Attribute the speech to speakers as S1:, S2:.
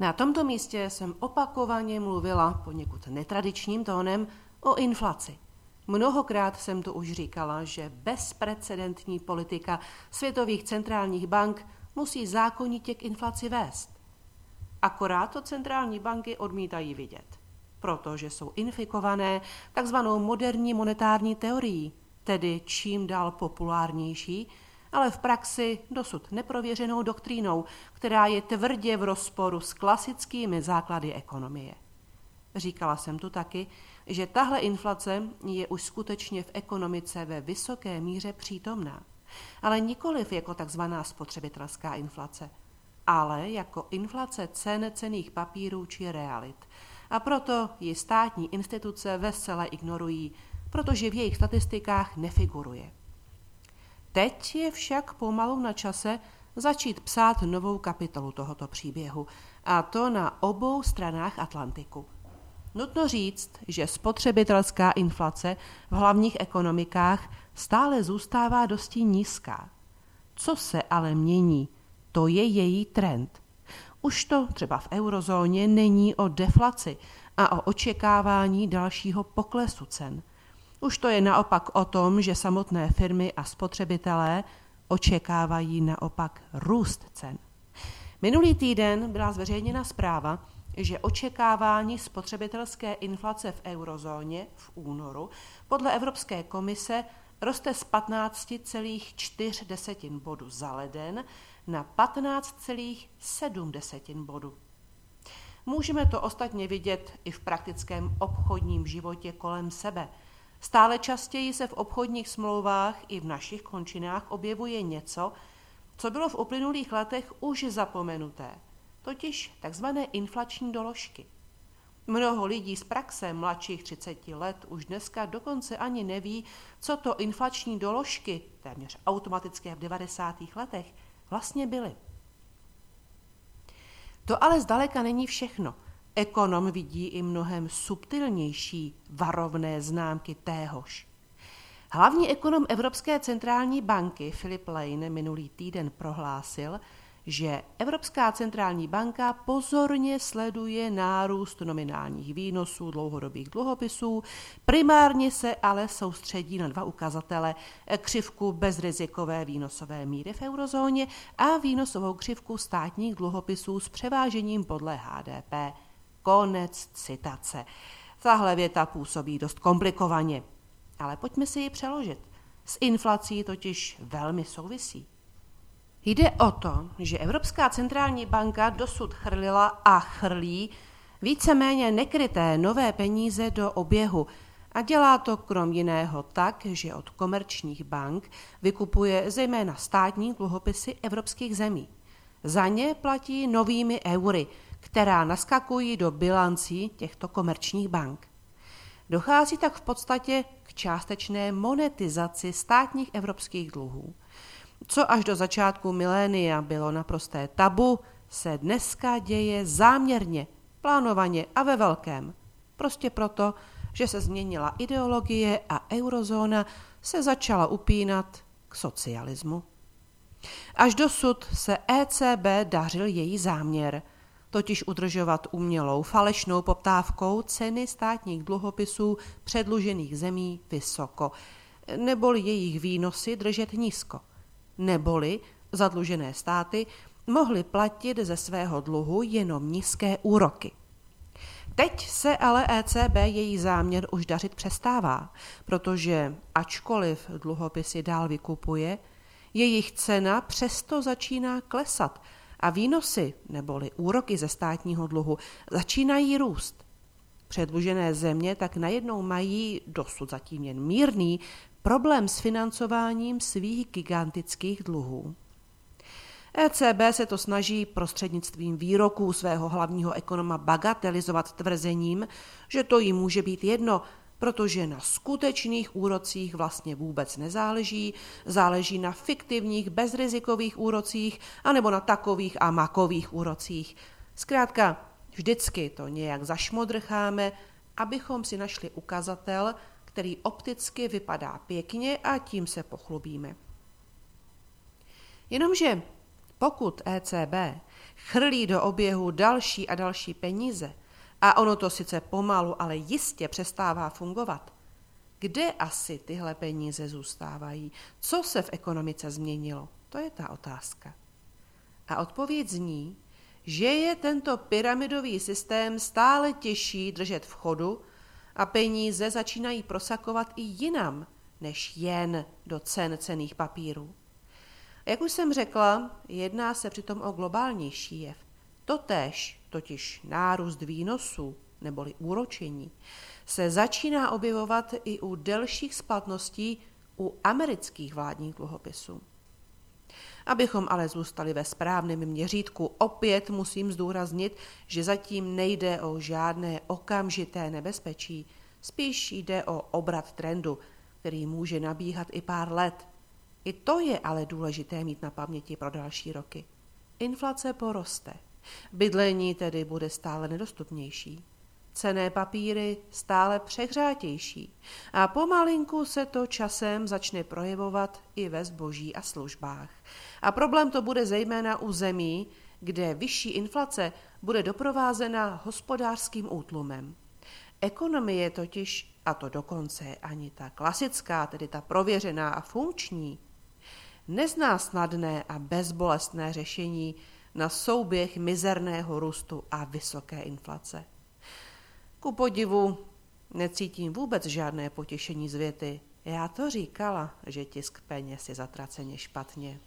S1: Na tomto místě jsem opakovaně mluvila poněkud netradičním tónem o inflaci. Mnohokrát jsem to už říkala, že bezprecedentní politika světových centrálních bank musí zákonitě k inflaci vést. Akorát to centrální banky odmítají vidět, protože jsou infikované takzvanou moderní monetární teorií, tedy čím dál populárnější, ale v praxi dosud neprověřenou doktrínou, která je tvrdě v rozporu s klasickými základy ekonomie. Říkala jsem tu taky, že tahle inflace je už skutečně v ekonomice ve vysoké míře přítomná, ale nikoliv jako takzvaná spotřebitelská inflace, ale jako inflace cen cených papírů či realit. A proto ji státní instituce vesele ignorují, protože v jejich statistikách nefiguruje. Teď je však pomalu na čase začít psát novou kapitolu tohoto příběhu, a to na obou stranách Atlantiku. Nutno říct, že spotřebitelská inflace v hlavních ekonomikách stále zůstává dosti nízká. Co se ale mění, to je její trend. Už to třeba v eurozóně není o deflaci a o očekávání dalšího poklesu cen. Už to je naopak o tom, že samotné firmy a spotřebitelé očekávají naopak růst cen. Minulý týden byla zveřejněna zpráva, že očekávání spotřebitelské inflace v eurozóně v únoru podle Evropské komise roste z 15,4 bodu za leden na 15,7 bodu. Můžeme to ostatně vidět i v praktickém obchodním životě kolem sebe – Stále častěji se v obchodních smlouvách i v našich končinách objevuje něco, co bylo v uplynulých letech už zapomenuté, totiž takzvané inflační doložky. Mnoho lidí z praxe mladších 30 let už dneska dokonce ani neví, co to inflační doložky, téměř automatické v 90. letech, vlastně byly. To ale zdaleka není všechno – Ekonom vidí i mnohem subtilnější varovné známky téhož. Hlavní ekonom Evropské centrální banky Philip Lane minulý týden prohlásil, že Evropská centrální banka pozorně sleduje nárůst nominálních výnosů dlouhodobých dluhopisů, primárně se ale soustředí na dva ukazatele, křivku bezrizikové výnosové míry v eurozóně a výnosovou křivku státních dluhopisů s převážením podle HDP. Konec citace. Tahle věta působí dost komplikovaně, ale pojďme si ji přeložit. S inflací totiž velmi souvisí. Jde o to, že Evropská centrální banka dosud chrlila a chrlí víceméně nekryté nové peníze do oběhu a dělá to krom jiného tak, že od komerčních bank vykupuje zejména státní dluhopisy evropských zemí. Za ně platí novými eury – která naskakují do bilancí těchto komerčních bank. Dochází tak v podstatě k částečné monetizaci státních evropských dluhů. Co až do začátku milénia bylo naprosté tabu, se dneska děje záměrně, plánovaně a ve velkém. Prostě proto, že se změnila ideologie a eurozóna se začala upínat k socialismu. Až dosud se ECB dařil její záměr – totiž udržovat umělou falešnou poptávkou ceny státních dluhopisů předlužených zemí vysoko, neboli jejich výnosy držet nízko, neboli zadlužené státy mohly platit ze svého dluhu jenom nízké úroky. Teď se ale ECB její záměr už dařit přestává, protože ačkoliv dluhopisy dál vykupuje, jejich cena přesto začíná klesat – a výnosy neboli úroky ze státního dluhu začínají růst. Předlužené země tak najednou mají, dosud zatím jen mírný, problém s financováním svých gigantických dluhů. ECB se to snaží prostřednictvím výroků svého hlavního ekonoma bagatelizovat tvrzením, že to jí může být jedno, protože na skutečných úrocích vlastně vůbec nezáleží, záleží na fiktivních bezrizikových úrocích anebo na takových a makových úrocích. Zkrátka, vždycky to nějak zašmodrcháme, abychom si našli ukazatel, který opticky vypadá pěkně a tím se pochlubíme. Jenomže pokud ECB chrlí do oběhu další a další peníze a ono to sice pomalu, ale jistě přestává fungovat, kde asi tyhle peníze zůstávají? Co se v ekonomice změnilo? To je ta otázka. A odpověď zní, že je tento pyramidový systém stále těžší držet v chodu a peníze začínají prosakovat i jinam, než jen do cen cených papírů. Jak už jsem řekla, jedná se přitom o globálnější jev. Totéž, totiž nárůst výnosů neboli úročení, se začíná objevovat i u delších splatností u amerických vládních dluhopisů. Abychom ale zůstali ve správném měřítku, opět musím zdůraznit, že zatím nejde o žádné okamžité nebezpečí, spíš jde o obrat trendu, který může nabíhat i pár let. I to je ale důležité mít na paměti pro další roky. Inflace poroste. Bydlení tedy bude stále nedostupnější. Cené papíry stále přehřátější a pomalinku se to časem začne projevovat i ve zboží a službách. A problém to bude zejména u zemí, kde vyšší inflace bude doprovázena hospodářským útlumem. Ekonomie totiž, a to dokonce ani ta klasická, tedy ta prověřená a funkční, nezná snadné a bezbolestné řešení na souběh mizerného růstu a vysoké inflace. Ku podivu necítím vůbec žádné potěšení z věty. Já to říkala, že tisk peněz je zatraceně špatně.